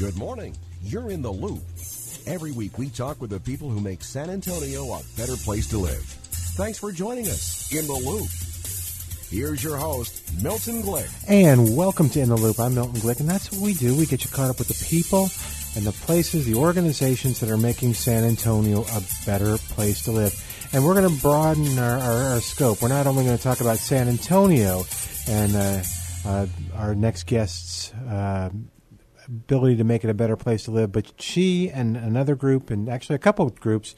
Good morning. You're in the loop. Every week we talk with the people who make San Antonio a better place to live. Thanks for joining us in the loop. Here's your host, Milton Glick. And welcome to In the Loop. I'm Milton Glick, and that's what we do. We get you caught up with the people and the places, the organizations that are making San Antonio a better place to live. And we're going to broaden our, our, our, scope. We're not only going to talk about San Antonio and uh, uh, our next guest's uh, ability to make it a better place to live, but she and another group, and actually a couple of groups,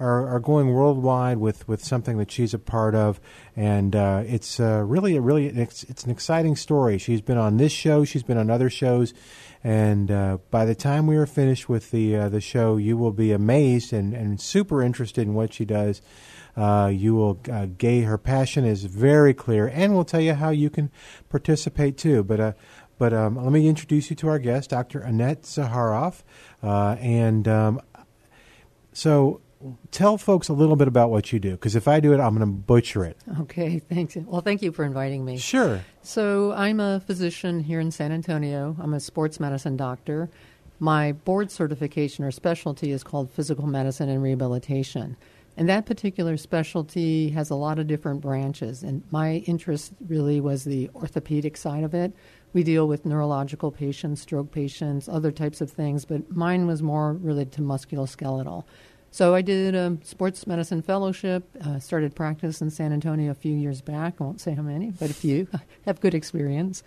are, are going worldwide with, with something that she's a part of, and uh, it's uh, really a really it's, it's an exciting story. She's been on this show, she's been on other shows, and uh, by the time we are finished with the uh, the show, you will be amazed and, and super interested in what she does. Uh, you will uh, gay her passion is very clear, and we'll tell you how you can participate too. But but um, let me introduce you to our guest, Dr. Annette Zaharoff, uh, and um, so tell folks a little bit about what you do because if I do it, I'm going to butcher it. Okay, thanks. Well, thank you for inviting me. Sure. So, I'm a physician here in San Antonio. I'm a sports medicine doctor. My board certification or specialty is called physical medicine and rehabilitation. And that particular specialty has a lot of different branches. And my interest really was the orthopedic side of it. We deal with neurological patients, stroke patients, other types of things, but mine was more related to musculoskeletal. So I did a sports medicine fellowship, uh, started practice in San Antonio a few years back. I won't say how many, but a few. have good experience.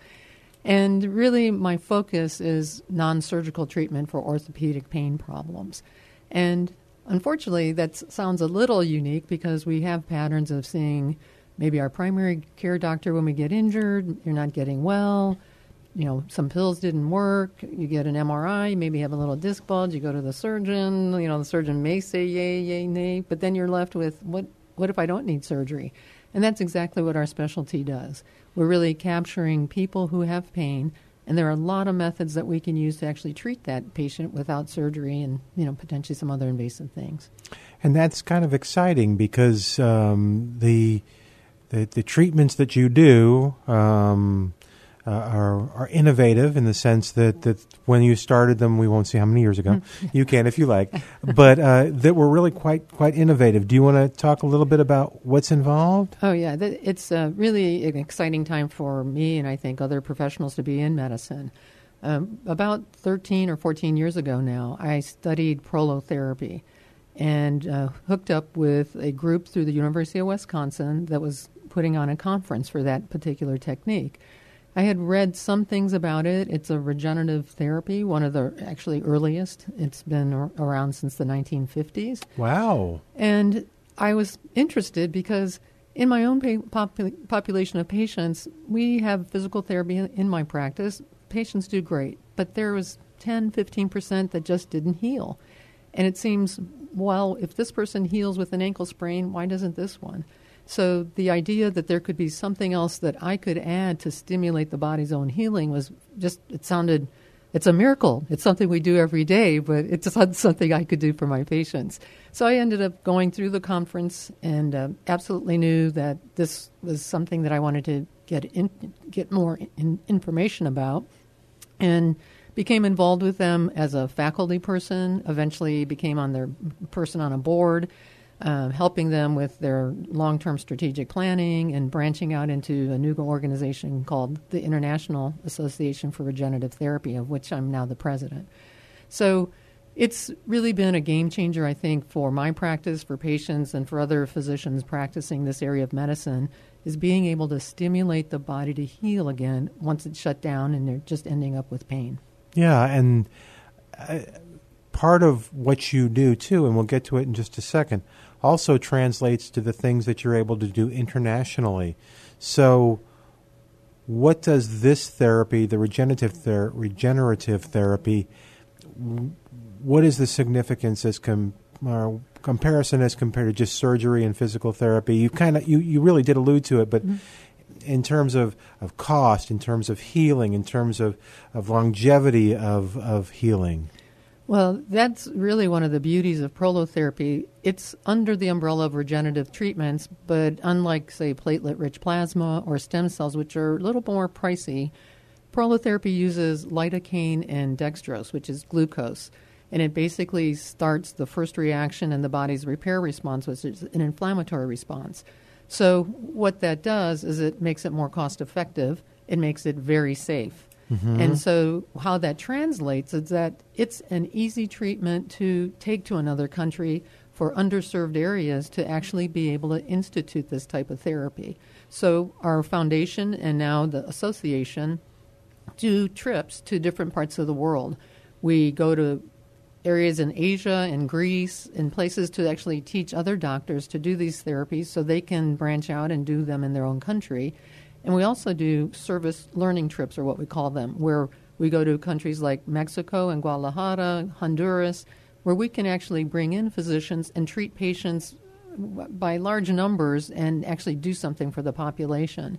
And really, my focus is non surgical treatment for orthopedic pain problems. And unfortunately, that sounds a little unique because we have patterns of seeing maybe our primary care doctor when we get injured, you're not getting well you know, some pills didn't work. You get an MRI, maybe have a little disc bulge. You go to the surgeon. You know, the surgeon may say yay, yay, nay, but then you're left with what? What if I don't need surgery? And that's exactly what our specialty does. We're really capturing people who have pain, and there are a lot of methods that we can use to actually treat that patient without surgery and you know potentially some other invasive things. And that's kind of exciting because um, the, the, the treatments that you do. Um, uh, are are innovative in the sense that, that when you started them, we won't see how many years ago. you can if you like, but uh, that were really quite quite innovative. Do you want to talk a little bit about what's involved? Oh yeah, it's uh, really an exciting time for me and I think other professionals to be in medicine. Um, about 13 or 14 years ago now, I studied prolotherapy and uh, hooked up with a group through the University of Wisconsin that was putting on a conference for that particular technique. I had read some things about it. It's a regenerative therapy, one of the actually earliest. It's been ar- around since the 1950s. Wow. And I was interested because in my own pa- population of patients, we have physical therapy in my practice. Patients do great, but there was 10, 15% that just didn't heal. And it seems, well, if this person heals with an ankle sprain, why doesn't this one? So the idea that there could be something else that I could add to stimulate the body's own healing was just, it sounded, it's a miracle. It's something we do every day, but it's not something I could do for my patients. So I ended up going through the conference and uh, absolutely knew that this was something that I wanted to get in, get more in, information about, and became involved with them as a faculty person. Eventually, became on their person on a board uh, helping them with their long term strategic planning and branching out into a new organization called the International Association for Regenerative Therapy, of which I'm now the president. So it's really been a game changer, I think, for my practice, for patients, and for other physicians practicing this area of medicine, is being able to stimulate the body to heal again once it's shut down and they're just ending up with pain. Yeah, and uh, part of what you do, too, and we'll get to it in just a second also translates to the things that you're able to do internationally. So, what does this therapy, the regenerative ther- regenerative therapy, what is the significance as com- uh, comparison as compared to just surgery and physical therapy? You kind of you, you really did allude to it, but mm-hmm. in terms of, of cost, in terms of healing, in terms of, of longevity of, of healing. Well, that's really one of the beauties of prolotherapy. It's under the umbrella of regenerative treatments, but unlike, say, platelet rich plasma or stem cells, which are a little more pricey, prolotherapy uses lidocaine and dextrose, which is glucose. And it basically starts the first reaction in the body's repair response, which is an inflammatory response. So, what that does is it makes it more cost effective, it makes it very safe. Mm-hmm. And so, how that translates is that it's an easy treatment to take to another country for underserved areas to actually be able to institute this type of therapy. So, our foundation and now the association do trips to different parts of the world. We go to areas in Asia and Greece and places to actually teach other doctors to do these therapies so they can branch out and do them in their own country. And we also do service learning trips, or what we call them, where we go to countries like Mexico and Guadalajara, Honduras, where we can actually bring in physicians and treat patients by large numbers and actually do something for the population.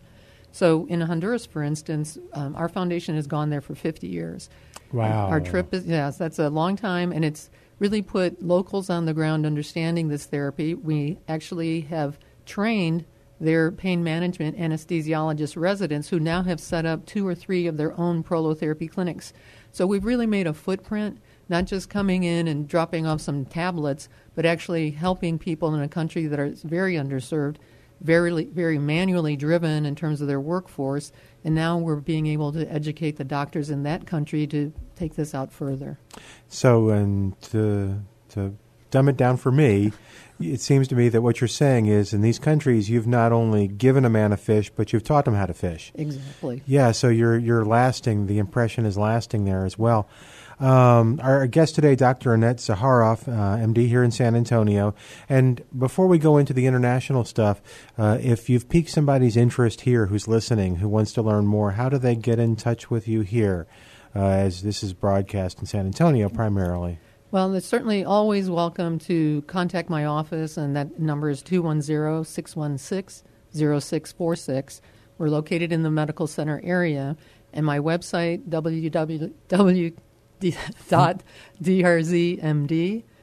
So in Honduras, for instance, um, our foundation has gone there for 50 years. Wow. Our trip is, yes, that's a long time, and it's really put locals on the ground understanding this therapy. We actually have trained their pain management anesthesiologist residents who now have set up two or three of their own prolotherapy clinics. So we've really made a footprint, not just coming in and dropping off some tablets, but actually helping people in a country that is very underserved, very very manually driven in terms of their workforce, and now we're being able to educate the doctors in that country to take this out further. So, and to to dumb it down for me, it seems to me that what you're saying is in these countries you've not only given a man a fish but you've taught them how to fish. Exactly. Yeah so you're you're lasting the impression is lasting there as well. Um, our guest today dr annette zaharoff uh, md here in san antonio. And before we go into the international stuff uh, if you've piqued somebody's interest here who's listening who wants to learn more how do they get in touch with you here uh, as this is broadcast in san antonio primarily well, it's certainly always welcome to contact my office, and that number is 210 616 0646. We're located in the medical center area, and my website, www.drzmd.com.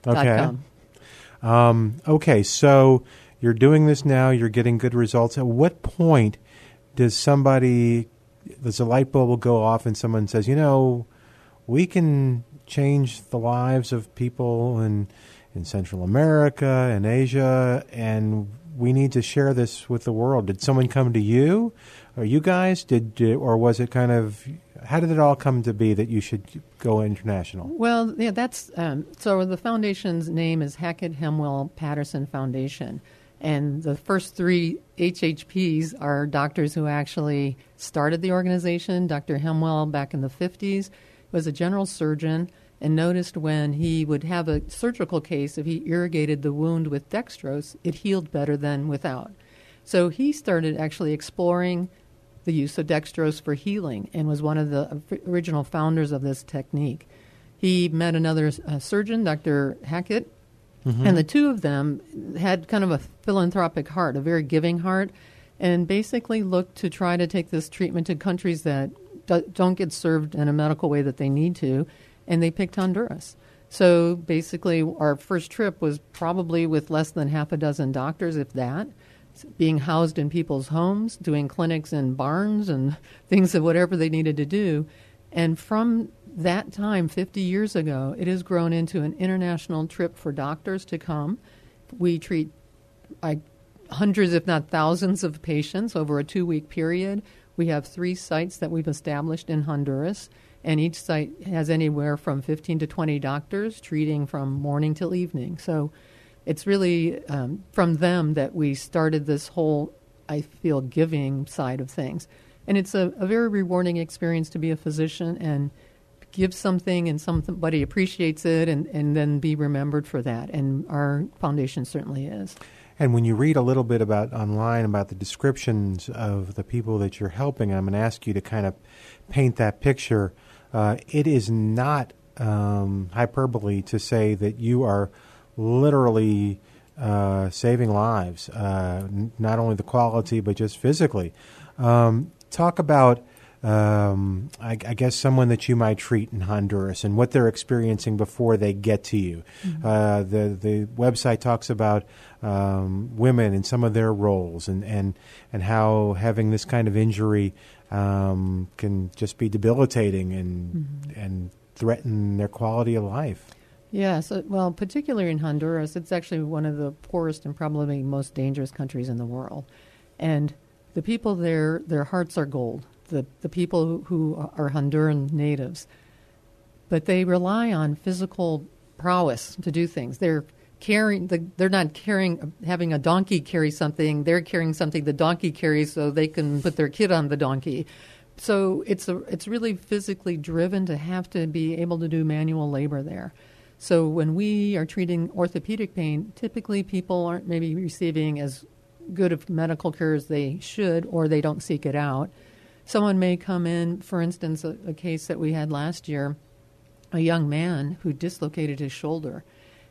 Okay. Um, okay, so you're doing this now, you're getting good results. At what point does somebody, does a light bulb go off and someone says, you know, we can change the lives of people in in Central America and Asia, and we need to share this with the world. Did someone come to you, or you guys did, or was it kind of? How did it all come to be that you should go international? Well, yeah, that's um, so. The foundation's name is Hackett Hemwall Patterson Foundation, and the first three HHPs are doctors who actually started the organization. Dr. Hemwall back in the fifties was a general surgeon and noticed when he would have a surgical case, if he irrigated the wound with dextrose, it healed better than without. So he started actually exploring the use of dextrose for healing and was one of the original founders of this technique. He met another uh, surgeon, Dr. Hackett, mm-hmm. and the two of them had kind of a philanthropic heart, a very giving heart, and basically looked to try to take this treatment to countries that do- don't get served in a medical way that they need to and they picked Honduras. So basically, our first trip was probably with less than half a dozen doctors, if that, being housed in people's homes, doing clinics in barns and things of whatever they needed to do. And from that time, 50 years ago, it has grown into an international trip for doctors to come. We treat like hundreds, if not thousands, of patients over a two week period. We have three sites that we've established in Honduras and each site has anywhere from 15 to 20 doctors treating from morning till evening. So it's really um, from them that we started this whole, I feel, giving side of things. And it's a, a very rewarding experience to be a physician and give something and somebody appreciates it and, and then be remembered for that. And our foundation certainly is. And when you read a little bit about online about the descriptions of the people that you're helping, I'm going to ask you to kind of paint that picture. Uh, it is not um, hyperbole to say that you are literally uh, saving lives, uh, n- not only the quality but just physically. Um, talk about um, I, I, guess someone that you might treat in Honduras and what they're experiencing before they get to you. Mm-hmm. Uh, the the website talks about um, women and some of their roles and, and and how having this kind of injury um, can just be debilitating and mm-hmm. and threaten their quality of life. Yes, well, particularly in Honduras, it's actually one of the poorest and probably most dangerous countries in the world, and the people there, their hearts are gold the, the people who, who are Honduran natives. But they rely on physical prowess to do things. They're carrying, the, they're not carrying, having a donkey carry something. They're carrying something the donkey carries so they can put their kid on the donkey. So it's a, it's really physically driven to have to be able to do manual labor there. So when we are treating orthopedic pain, typically people aren't maybe receiving as good of medical care as they should, or they don't seek it out. Someone may come in, for instance, a, a case that we had last year, a young man who dislocated his shoulder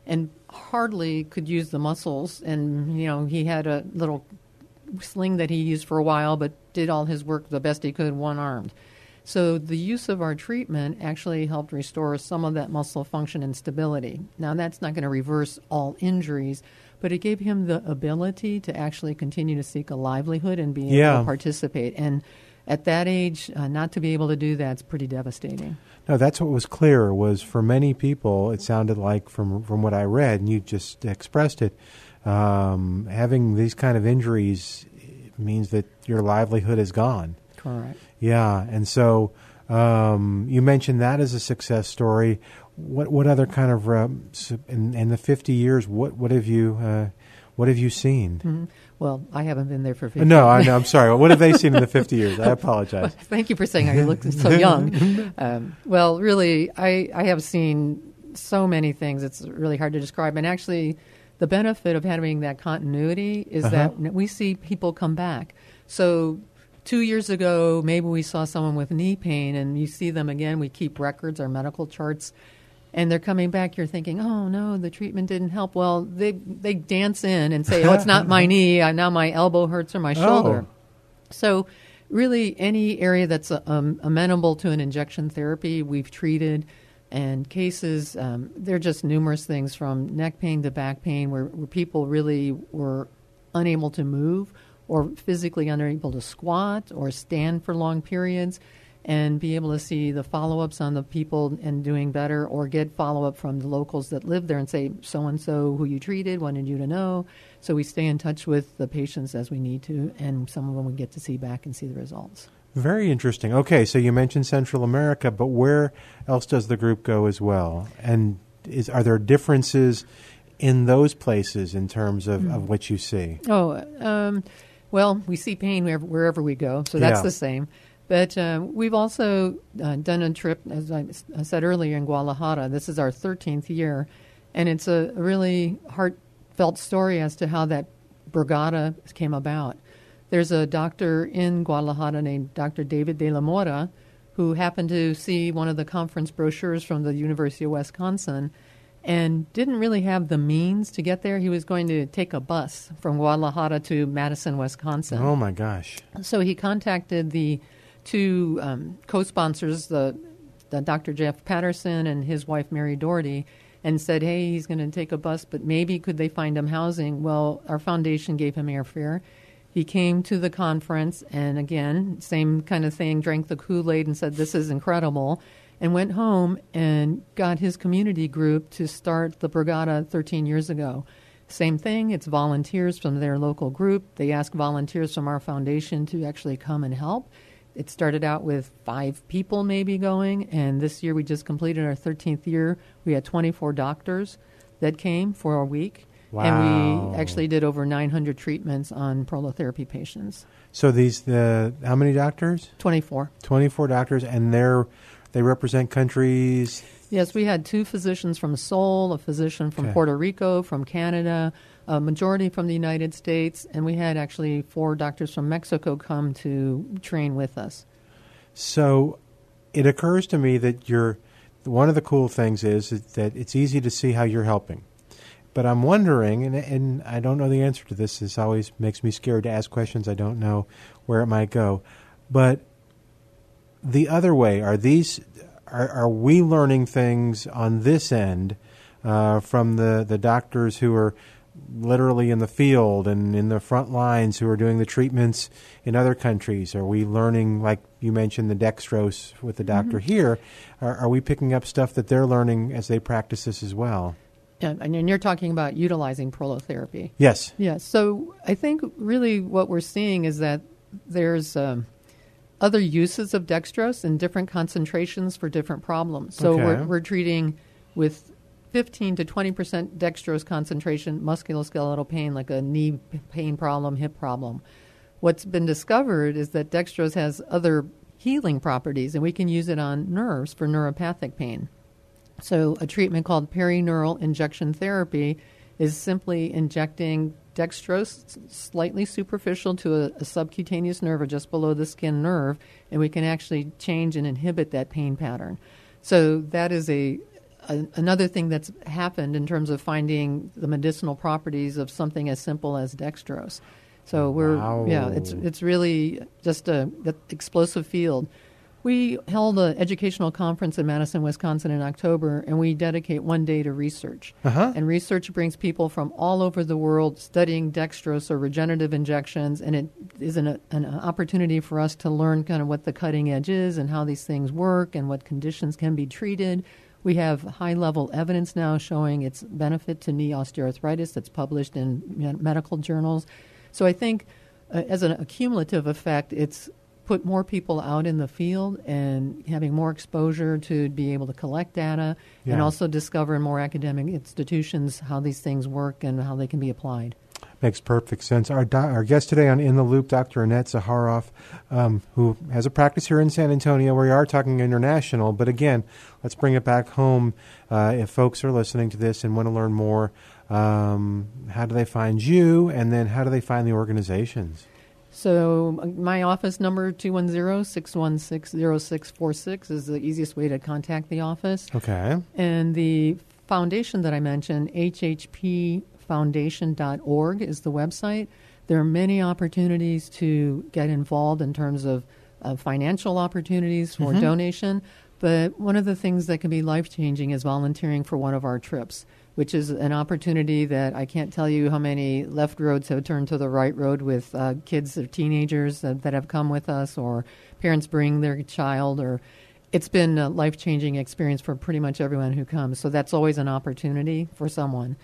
and hardly could use the muscles. And, you know, he had a little sling that he used for a while, but did all his work the best he could one armed. So the use of our treatment actually helped restore some of that muscle function and stability. Now, that's not going to reverse all injuries, but it gave him the ability to actually continue to seek a livelihood and be able to participate. And at that age, uh, not to be able to do that is pretty devastating. No, that's what was clear. Was for many people, it sounded like from from what I read, and you just expressed it. Um, having these kind of injuries means that your livelihood is gone. Correct. Yeah, and so um, you mentioned that as a success story. What what other kind of uh, in, in the fifty years? What what have you uh, what have you seen? Mm-hmm. Well, I haven't been there for 50 No, I know. I'm sorry. What have they seen in the 50 years? I apologize. Well, thank you for saying I look so young. Um, well, really, I, I have seen so many things. It's really hard to describe. And actually, the benefit of having that continuity is uh-huh. that we see people come back. So two years ago, maybe we saw someone with knee pain, and you see them again. We keep records, our medical charts and they're coming back, you're thinking, oh no, the treatment didn't help. Well, they they dance in and say, oh, it's not my knee. now my elbow hurts or my shoulder. Oh. So, really, any area that's um, amenable to an injection therapy, we've treated. And cases, um, there are just numerous things from neck pain to back pain where, where people really were unable to move or physically unable to squat or stand for long periods and be able to see the follow ups on the people and doing better, or get follow up from the locals that live there and say, so and so who you treated wanted you to know. So we stay in touch with the patients as we need to, and some of them we get to see back and see the results. Very interesting. Okay, so you mentioned Central America, but where else does the group go as well? And is, are there differences in those places in terms of, mm. of what you see? Oh, um, well, we see pain wherever, wherever we go, so that's yeah. the same. But uh, we've also uh, done a trip, as I said earlier, in Guadalajara. This is our 13th year, and it's a really heartfelt story as to how that brigada came about. There's a doctor in Guadalajara named Dr. David de la Mora who happened to see one of the conference brochures from the University of Wisconsin and didn't really have the means to get there. He was going to take a bus from Guadalajara to Madison, Wisconsin. Oh my gosh. So he contacted the two um, co-sponsors, the, the Dr. Jeff Patterson and his wife Mary Doherty, and said, "Hey, he's going to take a bus, but maybe could they find him housing?" Well, our foundation gave him airfare. He came to the conference, and again, same kind of thing. Drank the Kool Aid and said, "This is incredible." And went home and got his community group to start the Brigada 13 years ago. Same thing, it's volunteers from their local group. They ask volunteers from our foundation to actually come and help it started out with five people maybe going, and this year we just completed our 13th year. We had 24 doctors that came for a week. Wow. And we actually did over 900 treatments on prolotherapy patients. So these, the how many doctors? 24. 24 doctors, and they're, they represent countries? Yes, we had two physicians from Seoul, a physician from okay. Puerto Rico, from Canada, a majority from the United States, and we had actually four doctors from Mexico come to train with us. So it occurs to me that you're one of the cool things is that it's easy to see how you're helping. But I'm wondering, and, and I don't know the answer to this. This always makes me scared to ask questions. I don't know where it might go. But the other way, are these are, are we learning things on this end uh, from the, the doctors who are literally in the field and in the front lines who are doing the treatments in other countries? Are we learning, like you mentioned, the dextrose with the doctor Mm-hmm. here? Are, are we picking up stuff that they're learning as they practice this as well? Yeah, and you're talking about utilizing prolotherapy. Yes. Yeah, so I think really what we're seeing is that there's um, other uses of dextrose in different concentrations for different problems. So Okay. we're, we're treating with 15 to 20 percent dextrose concentration musculoskeletal pain, like a knee pain problem, hip problem. What's been discovered is that dextrose has other healing properties, and we can use it on nerves for neuropathic pain. So, a treatment called perineural injection therapy is simply injecting dextrose slightly superficial to a, a subcutaneous nerve or just below the skin nerve, and we can actually change and inhibit that pain pattern. So, that is a, a another thing that's happened in terms of finding the medicinal properties of something as simple as dextrose. So we're yeah, it's it's really just a, a explosive field. We held an educational conference in Madison, Wisconsin in October, and we dedicate one day to research. Uh-huh. And research brings people from all over the world studying dextrose or regenerative injections, and it is an, an opportunity for us to learn kind of what the cutting edge is and how these things work and what conditions can be treated. We have high level evidence now showing its benefit to knee osteoarthritis that's published in medical journals. So I think uh, as an accumulative effect, it's put more people out in the field and having more exposure to be able to collect data and also discover in more academic institutions how these things work and how they can be applied. Makes perfect sense. Our, do- our guest today on In the Loop, Dr. Annette Zaharoff, um, who has a practice here in San Antonio. We are talking international, but again, let's bring it back home. Uh, if folks are listening to this and want to learn more, um, how do they find you, and then how do they find the organizations? So uh, my office number 210-616-0646 is the easiest way to contact the office. Okay. And the foundation that I mentioned, hhpfoundation.org, is the website. There are many opportunities to get involved in terms of uh, financial opportunities for donation. But one of the things that can be life changing is volunteering for one of our trips, which is an opportunity that I can't tell you how many left roads have turned to the right road with uh, kids or teenagers that, that have come with us, or parents bring their child, or it's been a life changing experience for pretty much everyone who comes. So that's always an opportunity for someone.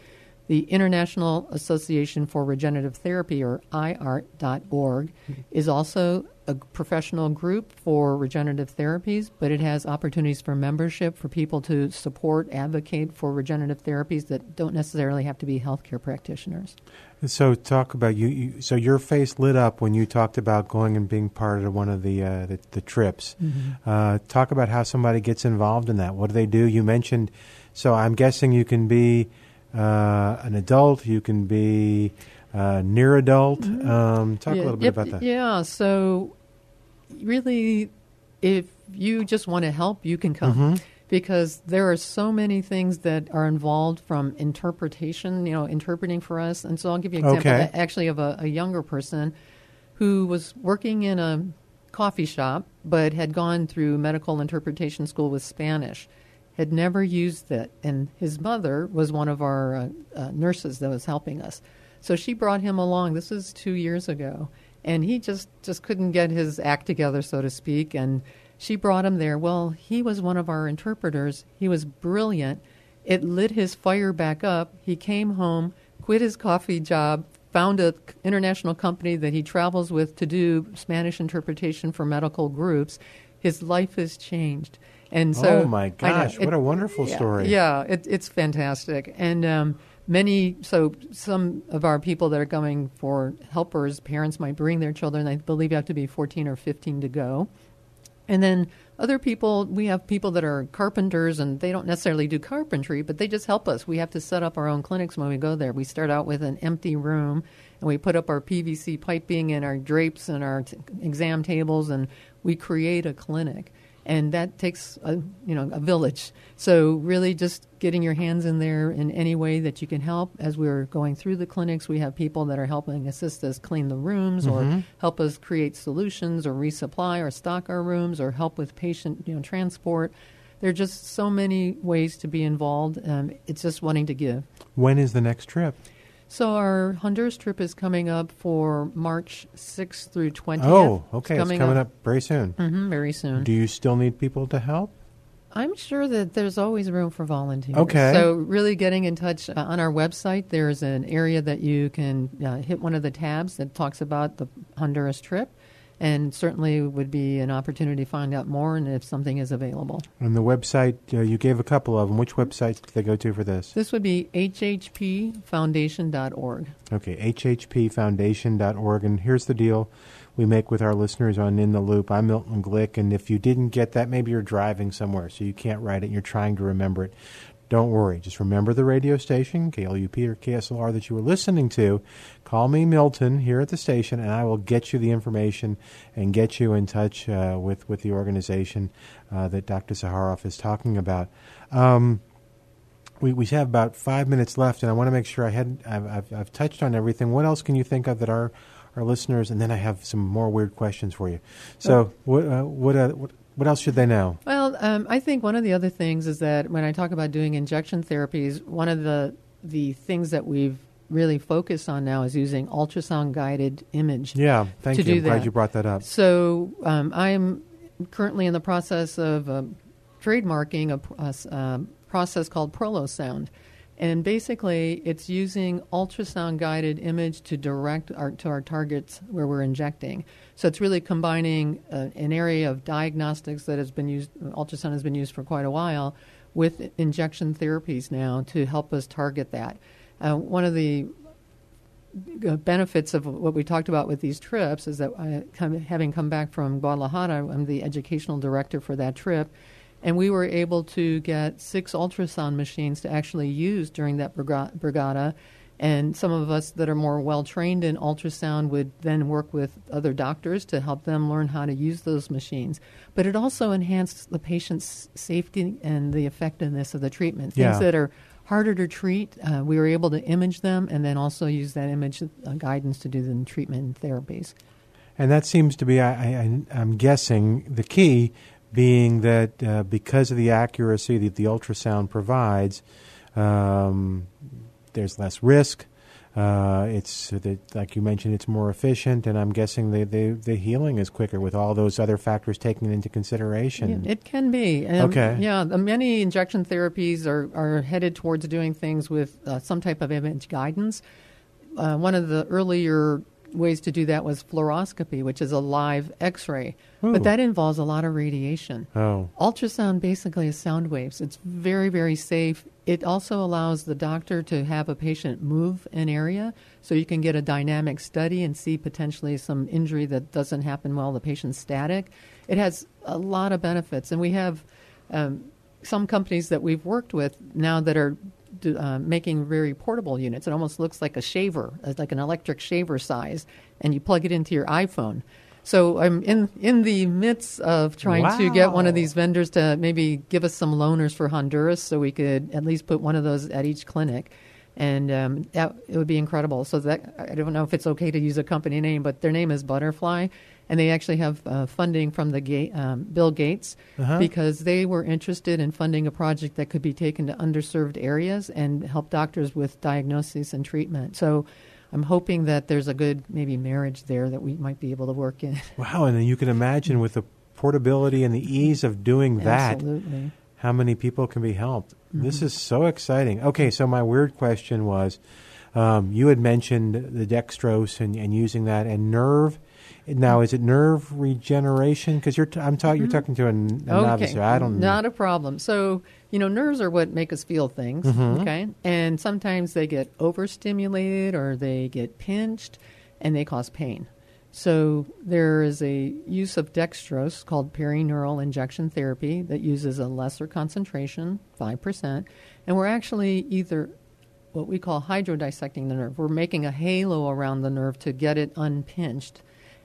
The International Association for Regenerative Therapy, or IART.org, is also a professional group for regenerative therapies, but it has opportunities for membership for people to support, advocate for regenerative therapies that don't necessarily have to be healthcare practitioners. So talk about you, you. So your face lit up when you talked about going and being part of one of the uh, the, the trips. Uh, talk about how somebody gets involved in that. What do they do? You mentioned. So I'm guessing you can be uh, an adult. You can be uh, near adult. Um, talk a little bit yep, about that. Yeah, so really, if you just want to help, you can come. Mm-hmm. Because there are so many things that are involved from interpretation, you know, interpreting for us. And so I'll give you an example Okay. actually of a, a younger person who was working in a coffee shop but had gone through medical interpretation school with Spanish, had never used it. And his mother was one of our uh, uh, nurses that was helping us. So she brought him along. This is two years ago. And he just, just couldn't get his act together, so to speak. And she brought him there. Well, he was one of our interpreters. He was brilliant. It lit his fire back up. He came home, quit his coffee job, found an international company that he travels with to do Spanish interpretation for medical groups. His life has changed. And so, Oh, my gosh, what a wonderful yeah, story. Yeah, it, it's fantastic. And um, many, so some of our people that are going for helpers, parents might bring their children. I believe you have to be 14 or 15 to go. And then Other people, we have people that are carpenters and they don't necessarily do carpentry, but they just help us. We have to set up our own clinics when we go there. We start out with an empty room and we put up our PVC piping and our drapes and our t- exam tables and we create a clinic and that takes a you know a village. So really, just getting your hands in there in any way that you can help. As we're going through the clinics, we have people that are helping assist us clean the rooms, Mm-hmm. or help us create solutions, or resupply or stock our rooms, or help with patient you know transport. There are just so many ways to be involved. Um, it's just wanting to give. When is the next trip? So our Honduras trip is coming up for March 6th through 20th. Oh, okay. It's coming, up. very soon. hmm very soon. Do you still need people to help? I'm sure that there's always room for volunteers. Okay. So, really getting in touch uh, on our website, there's an area that you can uh, hit one of the tabs that talks about the Honduras trip, and certainly would be an opportunity to find out more and if something is available. And the website, uh, you gave a couple of them. Which websites do they go to for this? This would be hhpfoundation.org. Okay, hhpfoundation.org. And here's the deal we make with our listeners on In the Loop. I'm Milton Glick, and if you didn't get that, maybe you're driving somewhere, so you can't write it and you're trying to remember it. Don't worry. Just remember the radio station, KLUP or KSLR, that you were listening to. Call me Milton here at the station, and I will get you the information and get you in touch uh, with, with the organization uh, that Dr. Zaharoff is talking about. Um, we, we have about five minutes left, and I want to make sure I had I've, I've, I've touched on everything. What else can you think of that our our listeners? And then I have some more weird questions for you. So what uh, what, uh, what what else should they know? Well, um, I think one of the other things is that when I talk about doing injection therapies, one of the the things that we've really focused on now is using ultrasound guided image. Yeah, thank you. I'm glad you brought that up. So um, I'm currently in the process of um, trademarking a, a process called Prolosound. And basically, it's using ultrasound guided image to direct our, to our targets where we're injecting. So it's really combining uh, an area of diagnostics that has been used, ultrasound has been used for quite a while, with injection therapies now to help us target that. Uh, one of the uh, benefits of what we talked about with these trips is that I, having come back from Guadalajara, I'm the educational director for that trip, and we were able to get six ultrasound machines to actually use during that briga- brigada. And some of us that are more well trained in ultrasound would then work with other doctors to help them learn how to use those machines. But it also enhanced the patient's safety and the effectiveness of the treatment. Things that are harder to treat, uh, we were able to image them and then also use that image uh, guidance to do the treatment and therapies. And that seems to be, I, I, I'm guessing, the key being that uh, because of the accuracy that the ultrasound provides, um, there's less risk. Uh, it's that, like you mentioned, it's more efficient, and I'm guessing the, the the healing is quicker with all those other factors taken into consideration. Yeah, it can be. Um, Okay. Yeah, the many injection therapies are, are headed towards doing things with uh, some type of image guidance. Uh, one of the earlier ways to do that was fluoroscopy, which is a live x ray. But that involves a lot of radiation. oh, Ultrasound basically is sound waves. It's very, very safe. It also allows the doctor to have a patient move an area so you can get a dynamic study and see potentially some injury that doesn't happen while the patient's static. It has a lot of benefits. And we have um, some companies that we've worked with now that are uh, making very portable units. It almost looks like a shaver, uh, like an electric shaver size, and you plug it into your iPhone. So I'm in in the midst of trying to get one of these vendors to maybe give us some loaners for Honduras, so we could at least put one of those at each clinic, and um, that it would be incredible. So that I don't know if it's okay to use a company name, but their name is Butterfly, and they actually have uh, funding from the Ga- um, Bill Gates Uh-huh. because they were interested in funding a project that could be taken to underserved areas and help doctors with diagnosis and treatment. So. I'm hoping that there's a good maybe marriage there that we might be able to work in. wow! And then you can imagine with the portability and the ease of doing that, Absolutely. How many people can be helped. Mm-hmm. This is so exciting. Okay, so my weird question was um, you had mentioned the dextrose and, and using that and nerve. Now, is it nerve regeneration? Because you're t- I'm talking you're talking to a, n- a novice. here. I don't Mm-hmm. Not a problem. So, you know, nerves are what make us feel things, Mm-hmm. okay? And sometimes they get overstimulated or they get pinched and they cause pain. So there is a use of dextrose called perineural injection therapy that uses a lesser concentration, 5%, and we're actually either what we call hydrodissecting the nerve. We're making a halo around the nerve to get it unpinched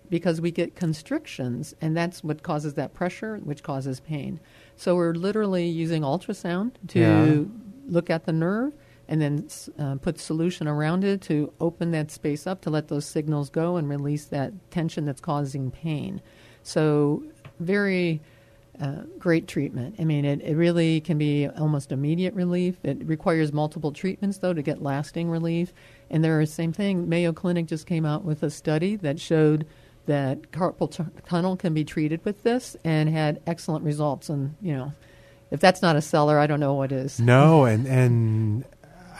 because we get constrictions, and that's what causes that pressure, which causes pain. So we're literally using ultrasound to Yeah. look at the nerve and then uh, put solution around it to open that space up to let those signals go and release that tension that's causing pain. So, very uh, great treatment. I mean, it, it really can be almost immediate relief. It requires multiple treatments, though, to get lasting relief. And there is same thing. Mayo Clinic just came out with a study that showed that carpal t- tunnel can be treated with this and had excellent results. And you know, if that's not a seller, I don't know what is. No, and and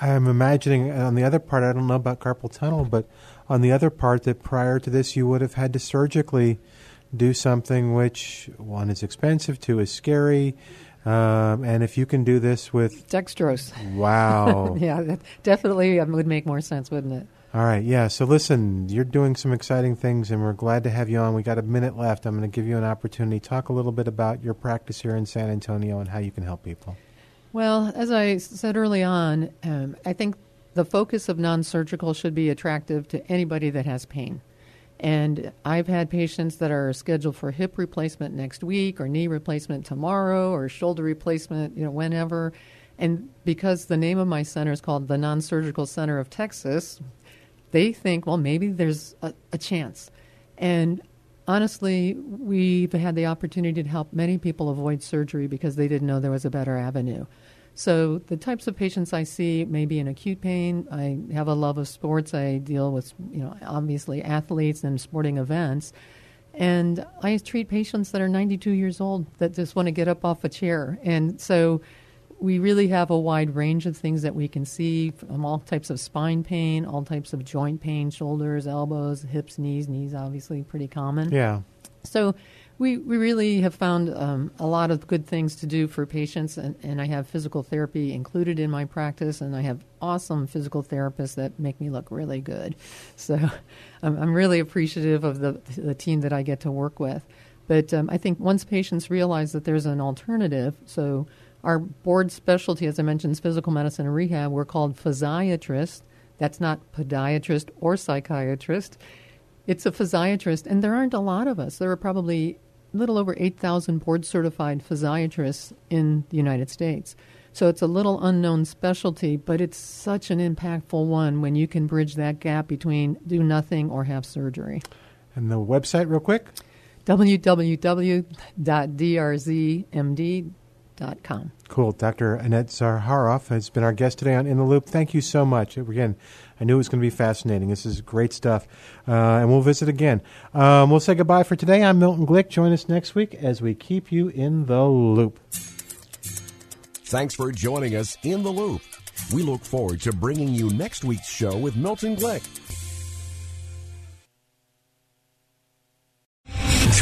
I'm imagining on the other part. I don't know about carpal tunnel, but on the other part, that prior to this, you would have had to surgically do something which one is expensive, two is scary, um, and if you can do this with Dextrose. wow, yeah, that definitely um, would make more sense, wouldn't it? All right, yeah. So listen, you're doing some exciting things, and we're glad to have you on. We got a minute left. I'm going to give you an opportunity. Talk a little bit about your practice here in San Antonio and how you can help people. Well, as I said early on, um, I think the focus of non-surgical should be attractive to anybody that has pain. And I've had patients that are scheduled for hip replacement next week, or knee replacement tomorrow, or shoulder replacement, you know, whenever. And because the name of my center is called the Non-Surgical Center of Texas, they think, well, maybe there's a, a chance. And honestly, we've had the opportunity to help many people avoid surgery because they didn't know there was a better avenue. So the types of patients I see may be in acute pain. I have a love of sports. I deal with, you know, obviously athletes and sporting events. And I treat patients that are 92 years old that just want to get up off a chair. And so we really have a wide range of things that we can see from all types of spine pain, all types of joint pain, shoulders, elbows, hips, knees, knees obviously pretty common. Yeah. So we, we really have found um, a lot of good things to do for patients, and, and I have physical therapy included in my practice, and I have awesome physical therapists that make me look really good. So I'm, I'm really appreciative of the, the team that I get to work with. But um, I think once patients realize that there's an alternative, so our board specialty, as I mentioned, is physical medicine and rehab. We're called physiatrists. That's not podiatrist or psychiatrist. It's a physiatrist, and there aren't a lot of us. There are probably a little over 8,000 board certified physiatrists in the United States. So it's a little unknown specialty, but it's such an impactful one when you can bridge that gap between do nothing or have surgery. And the website, real quick? www.drzmd.com. Cool. Dr. Annette Zaharoff has been our guest today on In the Loop. Thank you so much. Again, I knew it was going to be fascinating. This is great stuff. Uh, and we'll visit again. Um, we'll say goodbye for today. I'm Milton Glick. Join us next week as we keep you in the loop. Thanks for joining us in the loop. We look forward to bringing you next week's show with Milton Glick.